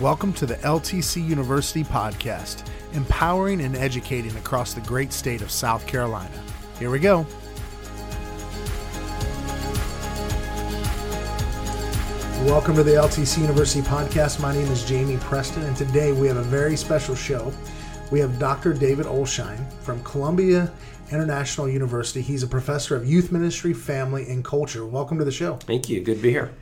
Welcome to the LTC University podcast, empowering and educating across the great state of South Carolina. Here we go. Welcome to the LTC University podcast. My name is Jamie Preston, and today we have a very special show. We have Dr. David Olshine from Columbia International University. He's a professor of youth ministry, family, and culture. Welcome to the show. Thank you. Good to be here.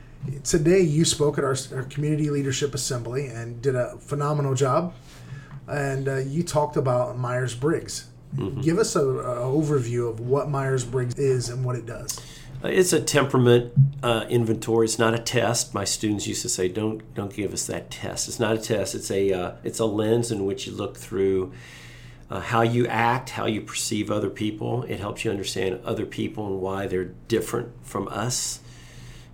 Today, you spoke at our, our community leadership assembly and did a phenomenal job. And uh, you talked about Myers Briggs. Mm-hmm. Give us an overview of what Myers Briggs is and what it does. Uh, it's a temperament uh, inventory. It's not a test. My students used to say, "Don't don't give us that test." It's not a test. It's a uh, it's a lens in which you look through uh, how you act, how you perceive other people. It helps you understand other people and why they're different from us.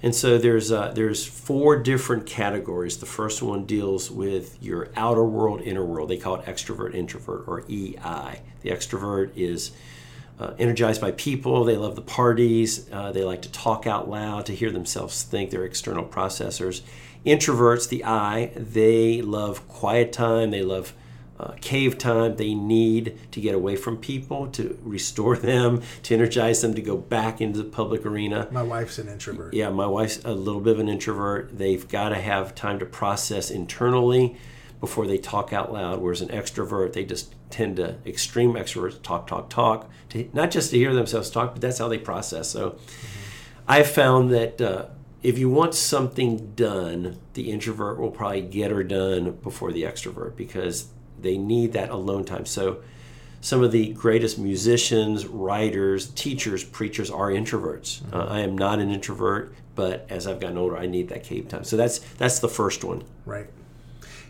And so there's uh, there's four different categories. The first one deals with your outer world, inner world. They call it extrovert, introvert, or EI. The extrovert is uh, energized by people. They love the parties. Uh, they like to talk out loud, to hear themselves think. They're external processors. Introverts, the I, they love quiet time. They love uh, cave time. They need to get away from people to restore them, to energize them to go back into the public arena. My wife's an introvert. Yeah, my wife's a little bit of an introvert. They've got to have time to process internally before they talk out loud. Whereas an extrovert, they just tend to extreme extroverts talk, talk, talk, to, not just to hear themselves talk, but that's how they process. So mm-hmm. I've found that uh, if you want something done, the introvert will probably get her done before the extrovert because they need that alone time. So some of the greatest musicians, writers, teachers, preachers are introverts. Mm-hmm. Uh, I am not an introvert, but as I've gotten older, I need that cave time. So that's that's the first one. Right.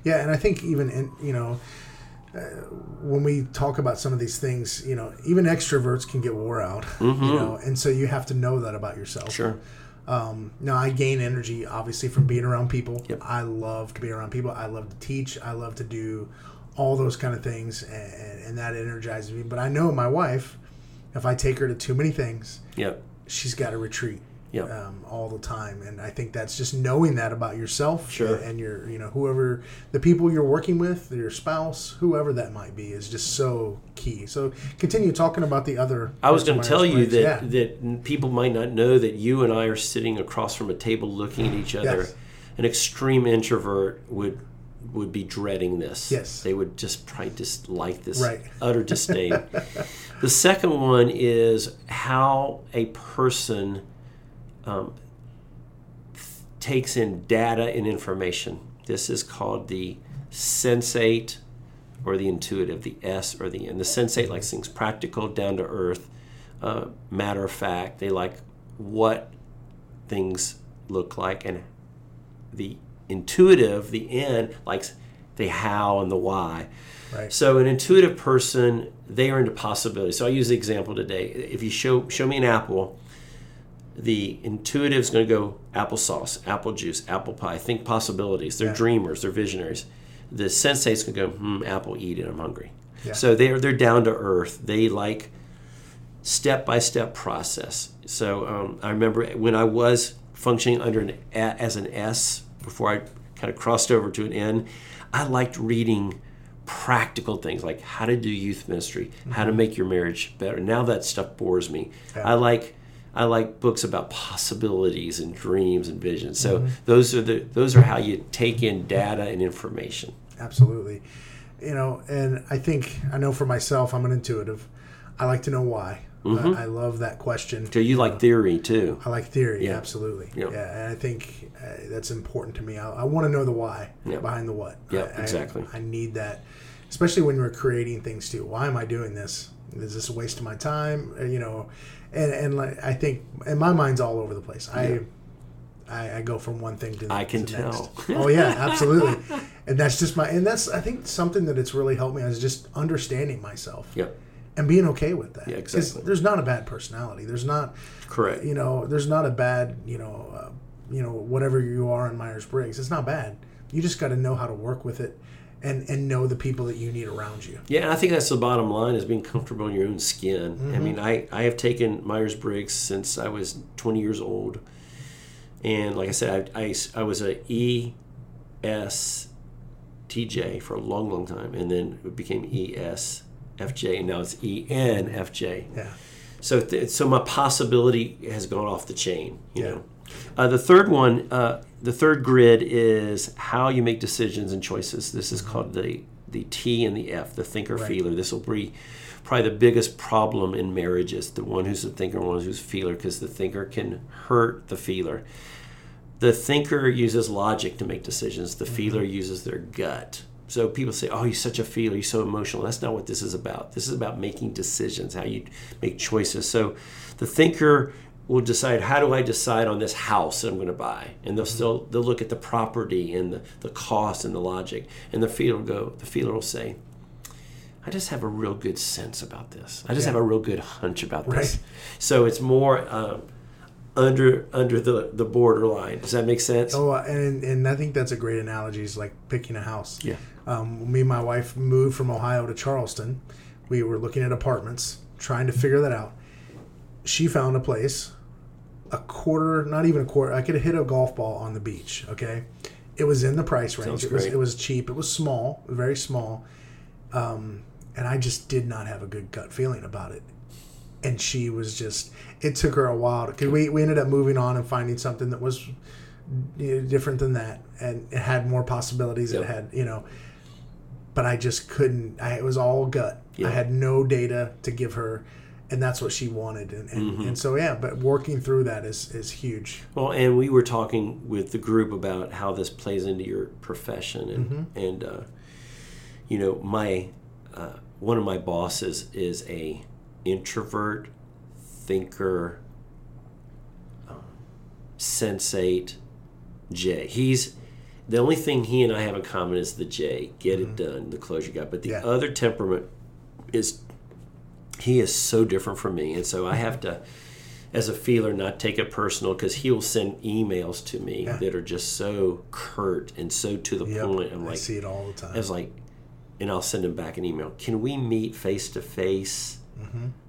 Yeah, and I think even in you know. Uh, when we talk about some of these things, you know, even extroverts can get wore out, mm-hmm. you know, and so you have to know that about yourself. Sure. Um, now I gain energy obviously from being around people. Yep. I love to be around people. I love to teach. I love to do all those kind of things, and, and that energizes me. But I know my wife, if I take her to too many things, yep. she's got to retreat. Yep. Um, all the time, and I think that's just knowing that about yourself, sure. and, your, you know, whoever the people you're working with, your spouse, whoever that might be, is just so key. So continue talking about the other. I was going to tell you that yeah. that people might not know that you and I are sitting across from a table looking at each other. Yes. An extreme introvert would would be dreading this. Yes. They would just probably dislike this right. utter disdain. the second one is how a person um, takes in data and information. This is called the sensate or the intuitive, the S or the N. The sensate likes things practical, down to earth, uh, matter of fact. They like what things look like and the intuitive, the N, likes the how and the why. Right. So an intuitive person, they are into possibilities. So I use the example today. If you show show me an apple, the intuitive is going to go applesauce, apple juice, apple pie. Think possibilities. They're yeah. dreamers. They're visionaries. The sensate's going to go, hmm, apple, eat it. I'm hungry. Yeah. So they're they're down to earth. They like step by step process. So um, I remember when I was functioning under an as an S before I kind of crossed over to an N, I liked reading practical things like how to do youth ministry, mm-hmm. how to mm-hmm. make your marriage better. Now that stuff bores me. Yeah. I like I like books about possibilities and dreams and visions. So mm-hmm. those are the those are how you take in data and information. Absolutely. You know, and I think I know for myself I'm an intuitive. I like to know why. Mm-hmm. I, I, love that question. So you like uh, theory too? I like theory, yeah. absolutely. Yep. Yeah, and I think uh, that's important to me. I, I want to know the why yep. behind the what. Yeah, exactly. I, need that, especially when we're creating things too. Why am I doing this? Is this a waste of my time? Uh, you know, and and like, I think, and my mind's all over the place. Yeah. I. I, I, go from one thing to the, I can tell. Next. Oh yeah, absolutely. and that's just my and that's I think something that it's really helped me is just understanding myself. Yep and being okay with that. Yeah, exactly. There's not a bad personality. There's not correct. You know, there's not a bad. You know, uh, you know whatever you are in Myers Briggs. It's not bad. You just got to know how to work with it. And, and know the people that you need around you. Yeah, and I think that's the bottom line is being comfortable in your own skin. Mm-hmm. I mean, I, I have taken Myers Briggs since I was 20 years old. And like I said, I, I, I was a E S TJ for a long, long time, and then it became ESFJ, and now it's ENFJ. Yeah. So, th- so my possibility has gone off the chain. You Yeah. know, uh, the third one, uh, the third grid is how you make decisions and choices. This is called the the T and the F, the thinker Right. feeler. This will be probably the biggest problem in marriages. The one who's a thinker, and one who's a feeler, because the thinker can hurt the feeler. The thinker uses logic to make decisions. The feeler uses their gut. So people say, "Oh, you're such a feeler. You're so emotional." That's not what this is about. This is about making decisions, how you make choices. So, the thinker will decide, "How do I decide on this house that I'm going to buy?" And they'll still they'll look at the property and the, the cost and the logic. And the feeler will go. The feeler will say, "I just have a real good sense about this. I just Yeah. have a real good hunch about this." So it's more. Um, under under the the borderline. Does that make sense? Oh, and and I think that's a great analogy. Is like picking a house. Yeah. Um, me and my wife moved from Ohio to Charleston. We were looking at apartments, trying to figure that out. She found a place, a quarter, not even a quarter. I could hit a golf ball on the beach. Okay, it was in the price range. It was, it was cheap. It was small, very small. Um, and I just did not have a good gut feeling about it. And she was just. It took her a while because we we ended up moving on and finding something that was you know, different than that, and it had more possibilities. It had you know but I just couldn't. I, it was all gut. Yeah. I had no data to give her, and that's what she wanted. And, and, Mm-hmm. and so yeah, but working through that is is huge. Well, and we were talking with the group about how this plays into your profession, and Mm-hmm. and uh, you know, my uh, one of my bosses is a introvert, thinker, um, sensate, J. He's the only thing he and I have in common is the J. Get it done, the closure guy. But the Mm-hmm. Yeah. other temperament is he is so different from me, and so I have to, as a feeler, not take it personal because he will send emails to me Yeah. that are just so curt and so to the Yep, point. I'm I like, see it all the time. I was like, and I'll send him back an email. Can we meet face to face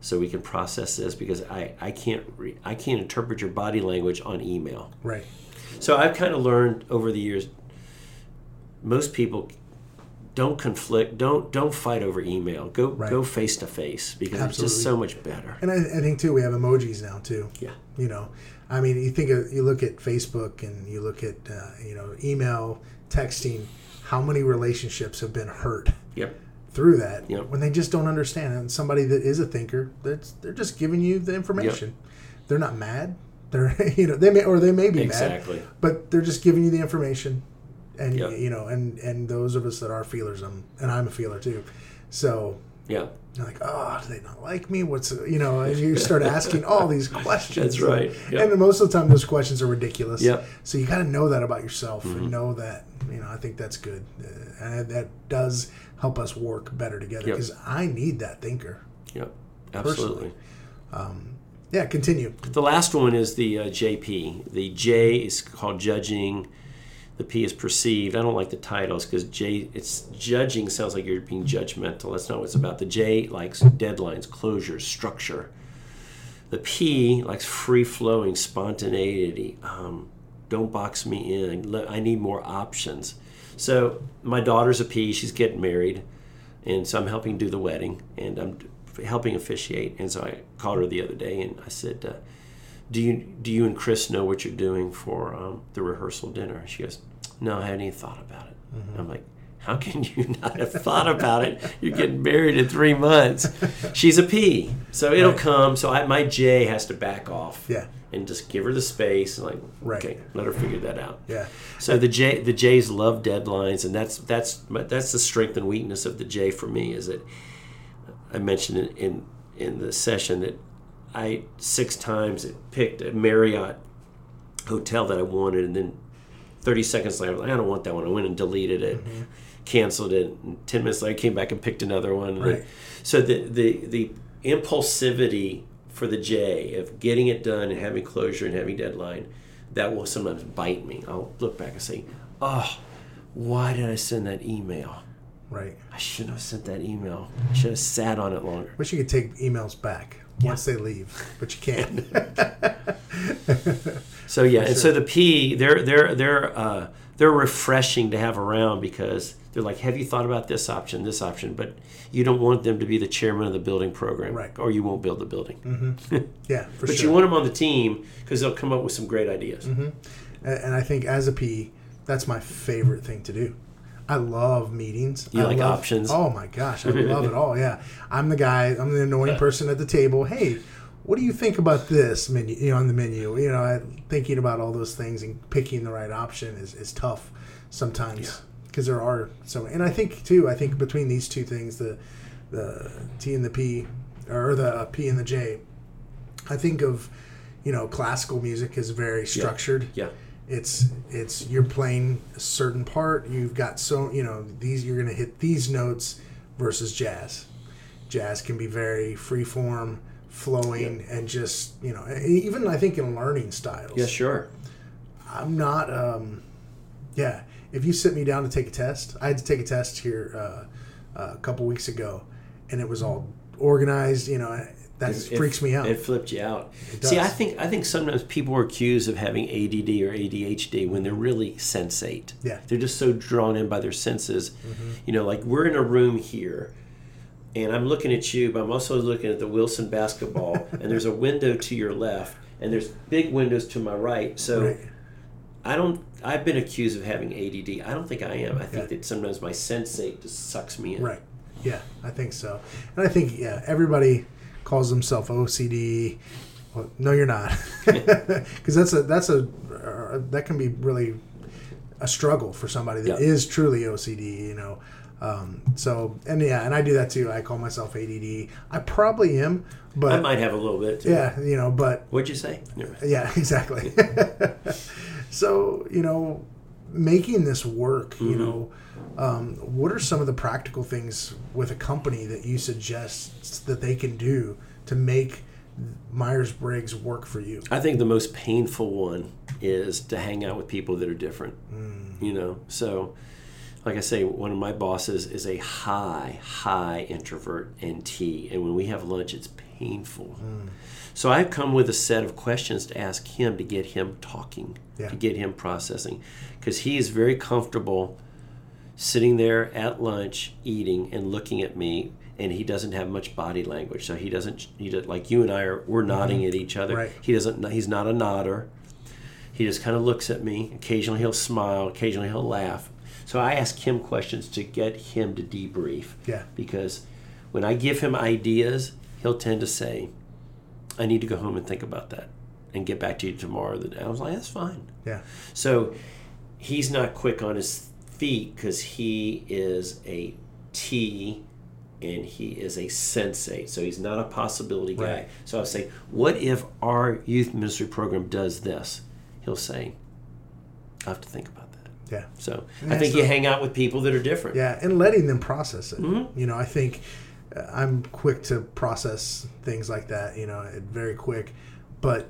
so we can process this? Because I I can't re- I can't interpret your body language on email. right. So I've kind of learned over the years. Most people don't conflict. Don't don't fight over email. Go Right. go face to face because it's just so much better. And I, I think too, we have emojis now too. Yeah. You know, I mean, you think of, you look at Facebook and you look at uh, you know email, texting. How many relationships have been hurt Yep. through that Yep. when they just don't understand? And somebody that is a thinker, that's they're just giving you the information. They're not mad. They're you know they may or they may be mad. Exactly. but they're just giving you the information and Yep. you know and and those of us that are feelers I'm, and i'm a feeler too so Yeah. you're like oh do they not like me what's you know and you start asking all these questions That's right. Yep. and most of the time those questions are ridiculous Yep. so you got to know that about yourself Mm-hmm. and know that you know i think that's good uh, and that does help us work better together Yep. because i need that thinker Yep. Absolutely. yeah continue The last one is the uh, JP. The J is called judging. The P is perceived. I don't like the titles because J, it's judging sounds like you're being judgmental. That's not what it's about. The J likes deadlines, closures, structure. The P likes free flowing, spontaneity. Um, don't box me in. I need more options. So my daughter's a P. She's getting married, and so I'm helping do the wedding, and I'm helping officiate. And so I called her the other day, and I said, uh, "Do you do you and Chris know what you're doing for um, the rehearsal dinner?" She goes, "No, I haven't even thought about it." Mm-hmm. I'm like. How can you not have thought about it? You're getting married in three months. She's a P, so it'll Right. come. So I, my J has to back off Yeah. and just give her the space. And like, Right. okay, let her figure that out. yeah So the J, the J's love deadlines, and that's that's that's the strength and weakness of the J for me. Is that I mentioned in in, in the session that I six times it picked a Marriott hotel that I wanted, and then thirty seconds later, I don't want that one. I went and deleted it, mm-hmm. canceled it. And Ten minutes later, I came back and picked another one. Right. so the the the impulsivity for the J of getting it done and having closure and having deadline, that will sometimes bite me. I'll look back and say, "Oh, why did I send that email? right I shouldn't have sent that email. I should have sat on it longer." wish you could take emails back once they leave but you can't So yeah, and so the P, they're they're they're uh, they're refreshing to have around because they're like, "Have you thought about this option, this option?" But you don't want them to be the chairman of the building program, Right. Or you won't build the building. Yeah, for sure. But sure. you want them on the team because they'll come up with some great ideas. and, and I think as a P, that's my favorite thing to do. I love meetings. You I like love- options? Oh my gosh, I love it all. Yeah, I'm the guy. I'm the annoying person at the table. Hey, what do you think about this menu? You know, on the menu. You know, I, thinking about all those things and picking the right option is, is tough sometimes because there are so. And I think too. I think between these two things, the the T and the P, or the uh, P and the J, I think of you know classical music is very structured Yeah, it's it's you're playing a certain part you've got so you know these you're gonna hit these notes versus jazz jazz can be very free form flowing and just you know even i think in learning styles yeah, sure. i'm not um yeah if you sit me down to take a test i had to take a test here uh, uh, a couple weeks ago and it was all organized you know that It- freaks me out It flipped you out. See, I think I think sometimes people are accused of having ADD or ADHD when they're really sensate. Yeah. Mm-hmm. they're just so drawn in by their senses. You know, like we're in a room here, and I'm looking at you, but I'm also looking at the Wilson basketball, and there's a window to your left, and there's big windows to my right. So. Right. I don't. I've been accused of having ADD. I don't think I am. I think Yeah. that sometimes my sensate just sucks me in. Right. Yeah, I think so. And I think yeah, everybody calls themselves OCD. Well, no, you're not, because that's a that's a uh, that can be really a struggle for somebody that is Yeah. truly OCD. You know. Um, so and yeah, and I do that too. I call myself ADD. I probably am, but I might have a little bit. Too. yeah, you know, but What'd you say? Yeah, exactly. so, you know, making this work, you Mm-hmm. know, um, what are some of the practical things with a company that you suggest that they can do to make Myers Briggs work for you? I think the most painful one is to hang out with people that are different. Mm. You know, so like I say, one of my bosses is a high, high introvert and T, and when we have lunch, it's painful. Mm. So I've come with a set of questions to ask him to get him talking, Yeah. to get him processing, because he is very comfortable sitting there at lunch eating and looking at me and he doesn't have much body language so he doesn't he does, like you and i are we're nodding at each other Right. he doesn't he's not a nodder he just kind of looks at me occasionally he'll smile occasionally he'll laugh so i ask him questions to get him to debrief Yeah. because when i give him ideas he'll tend to say i need to go home and think about that and get back to you tomorrow i was like that's fine Yeah. so he's not quick on his feet because he is a T and he is a sensate. So he's not a possibility guy. Right. So I'll say, What if our youth ministry program does this? He'll say, I have to think about that. Yeah. So Yeah, I think you hang out with people that are different. Yeah, and letting them process it. Mm-hmm. You know, I think uh, I'm quick to process things like that. You know, very quick, but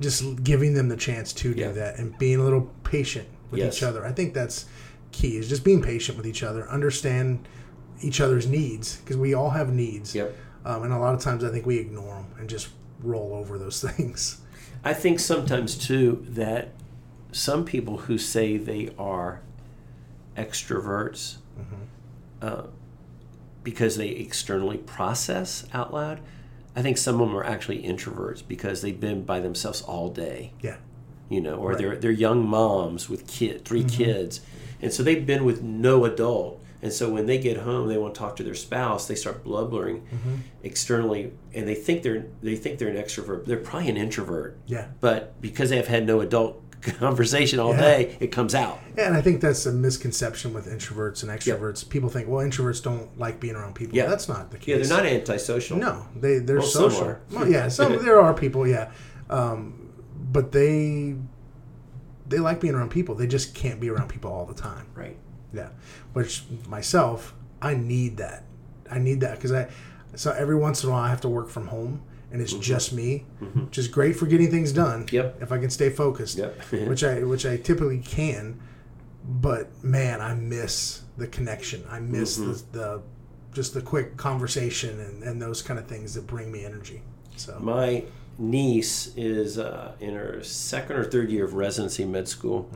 just giving them the chance to do that and being a little patient with Yes. each other. I think that's key. Is just being patient with each other, understand each other's needs because we all have needs. Yep. Um, and a lot of times, I think we ignore them and just roll over those things. I think sometimes too that some people who say they are extroverts mm-hmm. uh, because they externally process out loud, I think some of them are actually introverts because they've been by themselves all day, Yeah. you know, or Right. they're they're young moms with kid 3 mm-hmm. kids, and so they've been with no adult. And so when they get home, they want to talk to their spouse. They start blubbering mm-hmm. externally, and they think they're they think they're an extrovert. They're probably an introvert Yeah. but because they have had no adult conversation all Yeah. day, it comes out. Yeah, and I think that's a misconception with introverts and extroverts. People think, well, introverts don't like being around people. Yeah. That's not the case. Yeah, they're not antisocial. No, they they're Well, some social. are. Well, yeah, some there are people, yeah, um, but they they like being around people. They just can't be around people all the time. Right. Yeah, which myself, I need that. I need that because I so every once in a while I have to work from home and it's just me, which is great for getting things done. Mm-hmm. Yep. If I can stay focused. Yep. which I which I typically can, but man, I miss the connection. I miss Mm-hmm. the, the just the quick conversation and, and those kind of things that bring me energy. So My niece is uh, in her second or third year of residency med school,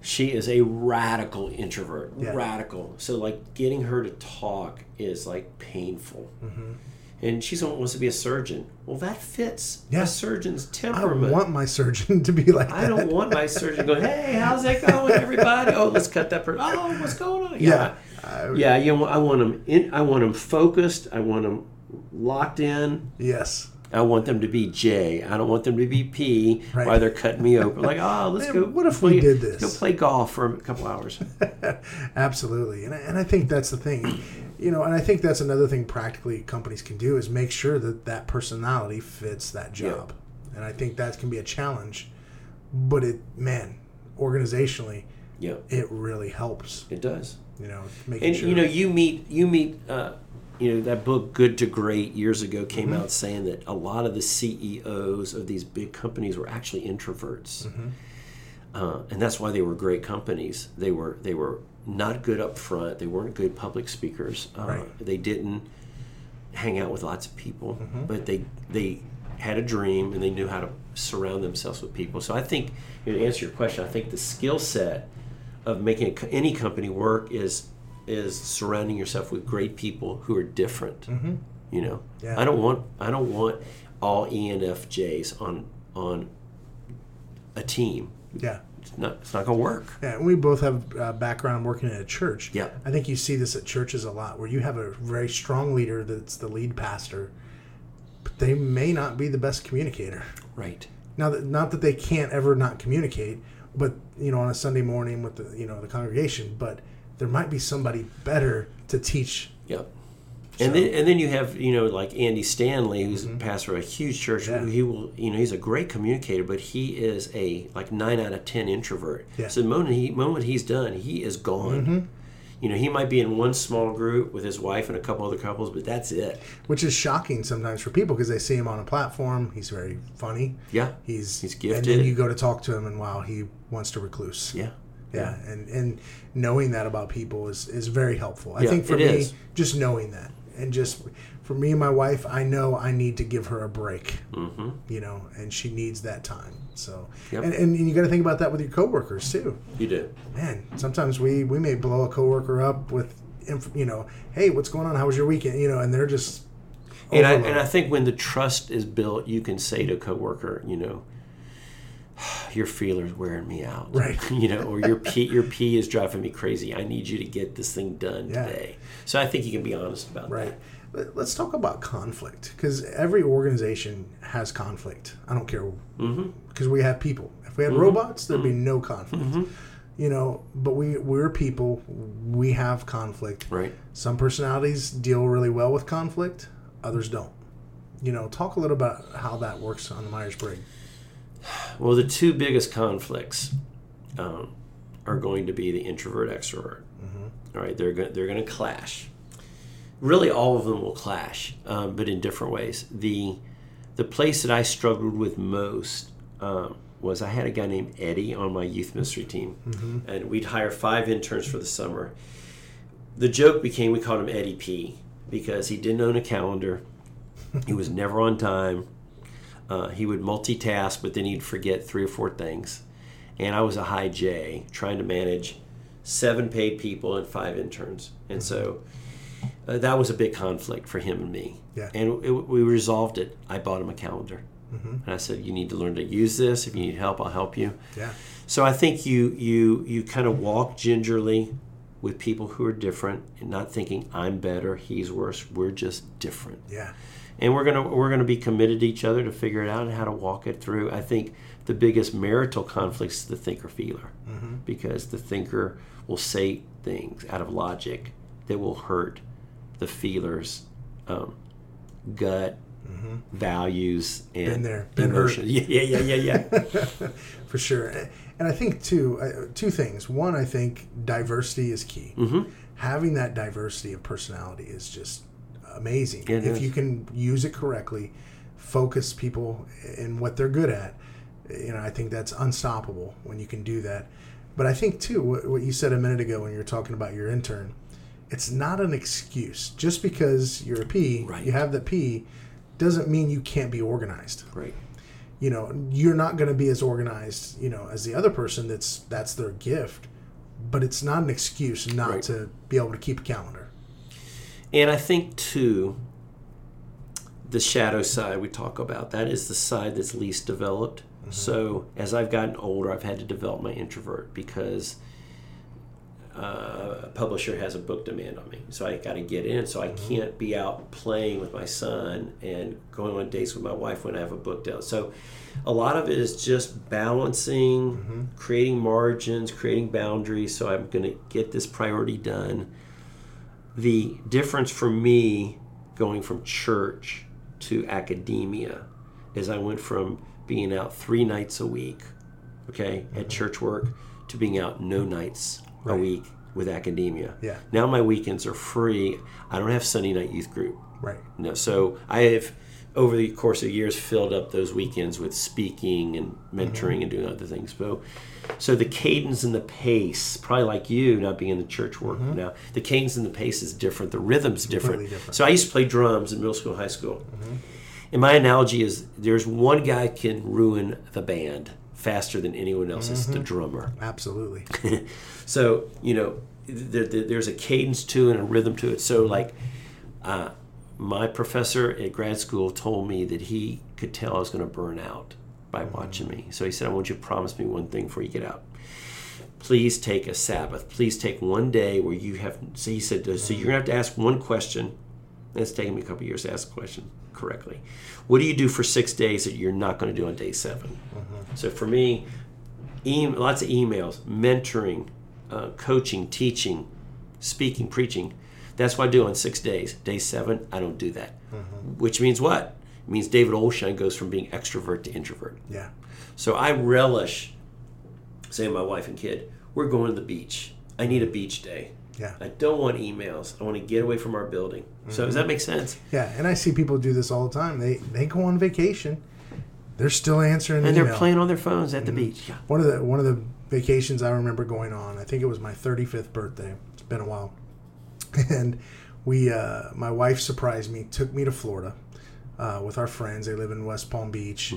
she is a radical introvert. Yeah. Radical. So like getting her to talk is like painful. And she wants to be a surgeon. Well, that fits Yeah. a surgeon's temperament. I want my surgeon to be like I that. don't want my surgeon going, "Hey, how's it going, everybody? Oh, let's cut that person. Oh, what's going on?" Yeah. yeah. You know, I want them in. I want them focused. I want them locked in. Yes. I want them to be J. I don't want them to be P Right. while they're cutting me open. Like, oh, let's Man, go. what if we did this? Go play golf for a couple hours. Absolutely, and I, and I think that's the thing, you know, and I think that's another thing practically companies can do is make sure that that personality fits that job, and I think that can be a challenge, but it, man, organizationally, yeah, it really helps, it does. you know, making And sure. you know, you meet you meet. Uh, you know that book "Good to Great" years ago came Mm-hmm. out saying that a lot of the CEOs of these big companies were actually introverts, Mm-hmm. uh, and that's why they were great companies. They were they were not good up front. They weren't good public speakers. Uh, Right. They didn't hang out with lots of people, Mm-hmm. but they they had a dream and they knew how to surround themselves with people. So I think you know, to answer your question, I think the skill set of making a any company work is is surrounding yourself with great people who are different. Mm-hmm. You know, Yeah. I don't want I don't want all ENFJs on on a team. yeah. It's not it's not going to work. Yeah, and we both have uh, background working at a church. Yeah. I think you see this at churches a lot, where you have a very strong leader that's the lead pastor, but they may not be the best communicator. Right. Now, that, not that they can't ever not communicate, but you know, on a Sunday morning with the you know the congregation, but there might be somebody better to teach. Yep. And then, and then you have you know like Andy Stanley, who's Mm-hmm. pastor of a huge church. Yeah. He will you know he's a great communicator, but he is a like nine out of ten introvert. Yeah. So the moment he moment he's done, he is gone. Mm-hmm. You know he might be in one small group with his wife and a couple other couples, but that's it. Which is shocking sometimes for people because they see him on a platform. He's very funny. Yeah. He's He's gifted. And then you go to talk to him, and wow, he wants to recluse. Yeah. Yeah, and and knowing that about people is is very helpful. I Yeah, think for me, is. just knowing that, and just for me and my wife, I know I need to give her a break. Mm-hmm. You know, and she needs that time. So, Yep. and, and you got to think about that with your coworkers too. You do. Man, sometimes we we may blow a coworker up with, inf- you know, hey, what's going on? How was your weekend? You know, and they're just. And I, and I think when the trust is built, you can say to a coworker, you know, your feeler's wearing me out, Right. you know, or your P, your P is driving me crazy. I need you to get this thing done Yeah. today. So I think you can be honest about Right. that. But Let's talk about conflict because every organization has conflict. I don't care Mm-hmm. because we have people. If we had robots, there'd be no conflict. Mm-hmm. You know, but we we're people. We have conflict. Right. Some personalities deal really well with conflict. Others don't. You know, talk a little about how that works on the Myers Briggs. Well, the two biggest conflicts um, are going to be the introvert extrovert. All right, they're go- they're going to clash. Really, all of them will clash, um, but in different ways. the The place that I struggled with most um, was I had a guy named Eddie on my youth ministry team, and we'd hire five interns for the summer. The joke became we called him Eddie P because he didn't own a calendar. he was never on time. Uh, he would multitask, but then he'd forget three or four things. And I was a high J trying to manage seven paid people and five interns. And so uh, that was a big conflict for him and me. Yeah. And it, we resolved it. I bought him a calendar. And I said, You need to learn to use this. If you need help, I'll help you. Yeah. So I think you you you kind of walk gingerly with people who are different and not thinking I'm better, he's worse. We're just different Yeah. And we're gonna we're gonna be committed to each other to figure it out and how to walk it through. I think the biggest marital conflict is the thinker feeler, because the thinker will say things out of logic that will hurt the feeler's um, gut, values, and Been there, been hurt. Yeah, yeah, yeah, yeah, yeah. For sure. And I think, too, uh, two things. One, I think diversity is key. Mm-hmm. Having that diversity of personality is just amazing. It if is. you can use it correctly, focus people in what they're good at, you know, I think that's unstoppable when you can do that. But I think, too, what, what you said a minute ago when you were talking about your intern, it's not an excuse. Just because you're a P, Right. you have the P, doesn't mean you can't be organized Right. you know, you're not going to be as organized, you know, as the other person. That's that's their gift, but it's not an excuse not Right. to be able to keep a calendar. And I think too, the shadow side we talk about that is the side that's least developed. Mm-hmm. So as I've gotten older, I've had to develop my introvert because uh, a publisher has a book demand on me. So I got to get in. So I mm-hmm. can't be out playing with my son and going on dates with my wife when I have a book deal. So a lot of it is just balancing, mm-hmm. creating margins, creating boundaries. So I'm going to get this priority done the difference for me going from church to academia is I went from being out three nights a week, okay, at mm-hmm. church work, to being out no nights a week with academia. Yeah. Now my weekends are free. I don't have Sunday night youth group. Right. No, so I have over the course of years filled up those weekends with speaking and mentoring mm-hmm. and doing other things. So, so the cadence and the pace, probably like you, not being in the church work mm-hmm. now, the cadence and the pace is different. The rhythm's different. Different. So I used to play drums in middle school, high school. Mm-hmm. And my analogy is there's one guy can ruin the band faster than anyone else. It's the drummer. Absolutely. So you know, there, there- there's a cadence to it and a rhythm to it. So like, uh, my professor at grad school told me that he could tell I was going to burn out by watching me. So he said, "I want you to promise me one thing before you get out. Please take a Sabbath. Please take one day where you have." So he said, "So you're going to have to ask one question." And it's taken me a couple years to ask the question correctly. What do you do for six days that you're not going to do on day 7 So for me, e- lots of emails, mentoring, uh, coaching, teaching, speaking, preaching. That's what I do on six days. Day seven, I don't do that. Which means what? It means David Olshine goes from being extrovert to introvert. Yeah. So I relish saying my wife and kid, we're going to the beach. I need a beach day. Yeah. I don't want emails. I want to get away from our building. So does that make sense? Yeah. And I see people do this all the time. They they go on vacation. They're still answering And email. they're playing on their phones at the mm-hmm. beach. Yeah. One of the one of the vacations I remember going on. I think it was my 35th birthday. It's been a while, and we uh, my wife surprised me, took me to Florida uh, with our friends. They live in West Palm Beach,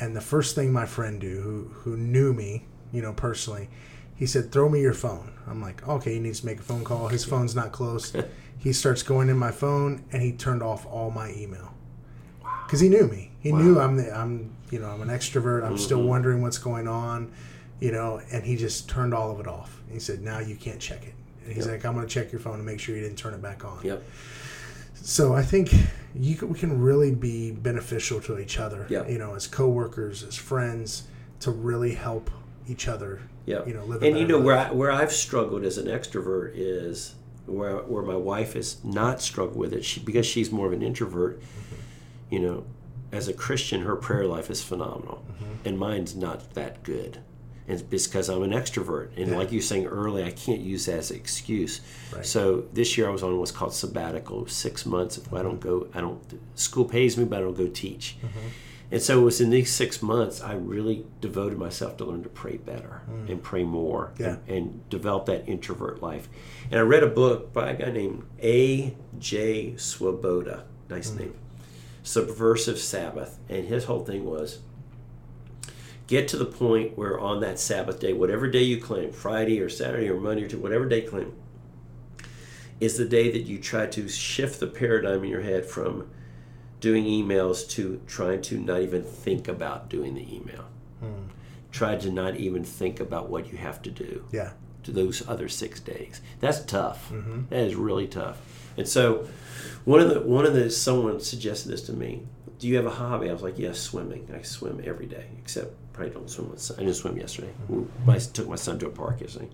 and the first thing my friend do, who who knew me, you know personally, he said, "Throw me your phone." I'm like, "Okay." He needs to make a phone call. His phone's not close. he starts going in my phone, and he turned off all my email because he knew me. He knew I'm the I'm you know I'm an extrovert. I'm still wondering what's going on, you know. And he just turned all of it off. He said, "Now you can't check it." And he's Yep. like, "I'm going to check your phone to make sure you didn't turn it back on." Yep. So I think you can, we can really be beneficial to each other. Yeah. You know, as coworkers, as friends, to really help each other. Yeah. You know, live. A and you know where. I, where I've struggled as an extrovert is where where my wife has not struggled with it. She because she's more of an introvert. Mm-hmm. You know, as a Christian, her prayer life is phenomenal, mm-hmm. and mine's not that good. And it's because I'm an extrovert, and Yeah. like you were saying earlier, I can't use that as an excuse. Right. So this year I was on what's called sabbatical, six months. If I don't go, I don't. School pays me, but I don't go teach. And so it was in these six months I really devoted myself to learn to pray better and pray more Mm. Yeah. and, and develop that introvert life. And I read a book by a guy named A. J. Swoboda, nice Mm. name, Subversive Sabbath. And his whole thing was get to the point where on that Sabbath day, whatever day you claim, Friday or Saturday or Monday or Tuesday, whatever day you claim, is the day that you try to shift the paradigm in your head from doing emails to trying to not even think about doing the email. Hmm. Try to not even think about what you have to do Yeah. to those other six days. That's tough. Mm-hmm. That is really tough. And so, one of the one of the someone suggested this to me. Do you have a hobby? I was like, yes, swimming. I swim every day, except probably don't swim with. I didn't swim yesterday. I took my son to a park yesterday.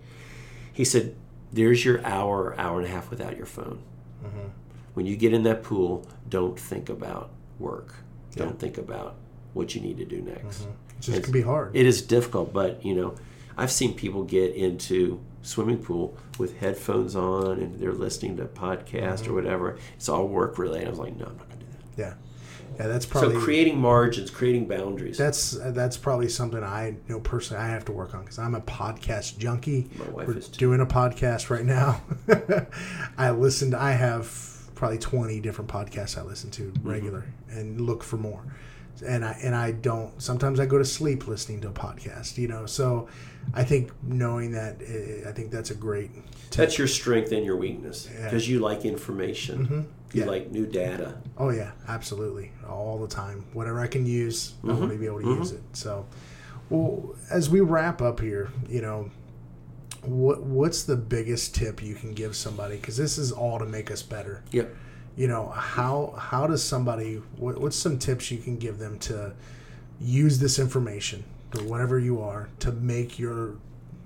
He said, "There's your hour, hour and a half without your phone. Mm-hmm. When you get in that pool, don't think about work. Don't think about what you need to do next." Mm-hmm. It just can be hard. It is difficult, but you know, I've seen people get into swimming pool with headphones on and they're listening to a podcast or mm-hmm. whatever. It's all work related. I was like, no, I'm not going to do that. yeah. Yeah. That's probably so creating margins, creating boundaries. that's that's probably something I you know personally I have to work on because I'm a podcast junkie. My wife We're is too. doing a podcast right now. I listened. I have probably 20 different podcasts I listen to Mm-hmm. regular and look for more. and I and I don't. Sometimes I go to sleep listening to a podcast. You know, so I think knowing that, eh, I think that's a great. That's your strength and your weakness Yeah. because you like information. You Yeah. like new data. Oh yeah, absolutely, all the time. Whatever I can use, I mm-hmm. want to be able to mm-hmm. use it. So, well, as we wrap up here, you know, what what's the biggest tip you can give somebody? Because this is all to make us better. Yep. You know, how how does somebody? What, what's some tips you can give them to use this information, or whatever you are, to make your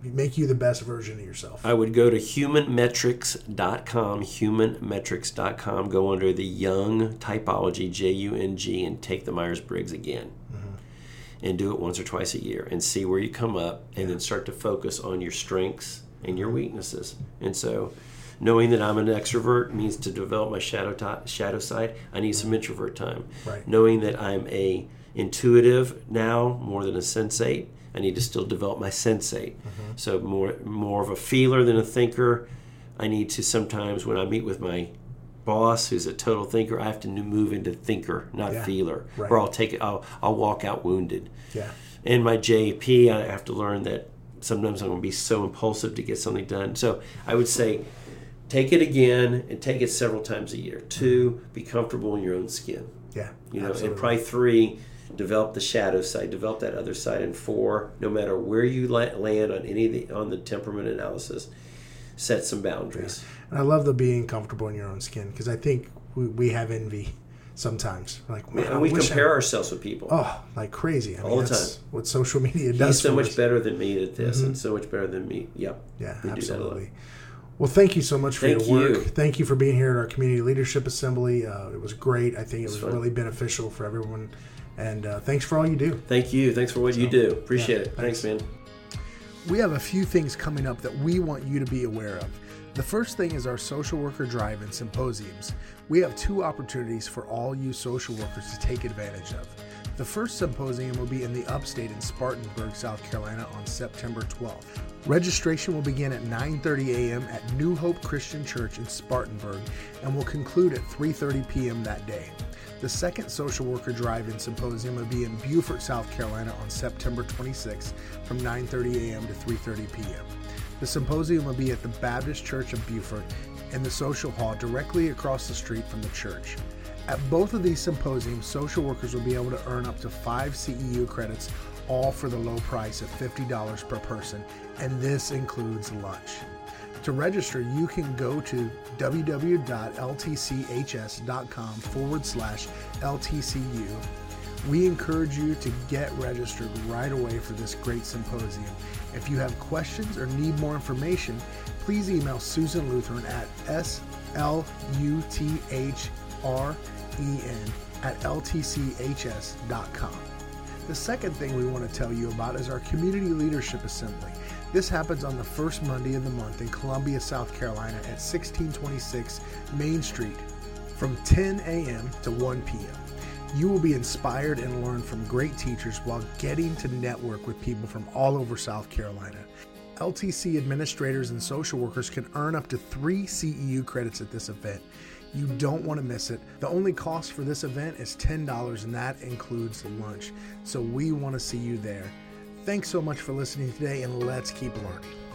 make you the best version of yourself? I would go to humanmetrics.com, humanmetrics.com, go under the Jung typology, J U N G, and take the Myers Briggs again. Mm-hmm. And do it once or twice a year and see where you come up, and then start to focus on your strengths and your weaknesses. And so, knowing that I'm an extrovert means to develop my shadow shadow side, I need some introvert time. Right. Knowing that I'm a intuitive now more than a sensate, I need to still develop my sensate. Mm-hmm. So more more of a feeler than a thinker. I need to sometimes when I meet with my boss who's a total thinker, I have to move into thinker, not Yeah. feeler, Right. or I'll take it. I'll I'll walk out wounded. Yeah, And my JP, I have to learn that sometimes I'm going to be so impulsive to get something done. So I would say take it again and take it several times a year. Two, be comfortable in your own skin. yeah, You know, absolutely. and probably three, develop the shadow side, develop that other side. And four, no matter where you land on any of the on the temperament analysis, set some boundaries. And I love the being comfortable in your own skin because I think we, we have envy sometimes. Like, man, And we wish I- compare ourselves with people. Oh, like crazy! I mean, All the that's time. what social media does. He's so much us. better than me at this, and so much better than me. Yep. Yeah, We do that a lot. absolutely. Well, thank you so much for Thank your work. you. Thank you for being here at our community leadership assembly. Uh, it was great. I think it was fun. really beneficial for everyone. And uh, thanks for all you do. Thank you. Thanks for what you do. Appreciate yeah, it. Thanks, man. We have a few things coming up that we want you to be aware of. The first thing is our social worker drive and symposiums. We have two opportunities for all you social workers to take advantage of. The first symposium will be in the upstate in Spartanburg, South Carolina on September 12th. Registration will begin at 9:30 a.m. at New Hope Christian Church in Spartanburg and will conclude at 3:30 p.m. that day. The second social worker drive-in symposium will be in Beaufort, South Carolina on September 26th from 9:30 a.m. to 3:30 p.m. The symposium will be at the Baptist Church of Beaufort in the social hall directly across the street from the church. At both of these symposiums, social workers will be able to earn up to 5 CEU credits all for the low price of $50 per person, and this includes lunch. To register, you can go to www.ltchs.com forward slash LTCU. We encourage you to get registered right away for this great symposium. If you have questions or need more information, please email Susan Lutheran at sluthren at ltchs.com. The second thing we want to tell you about is our Community Leadership Assembly. This happens on the first Monday of the month in Columbia, South Carolina at 1626 Main Street from 10 a.m. to 1 p.m. You will be inspired and learn from great teachers while getting to network with people from all over South Carolina. LTC administrators and social workers can earn up to three CEU credits at this event. You don't want to miss it. The only cost for this event is $10, and that includes lunch. So we want to see you there. Thanks so much for listening today, and let's keep learning.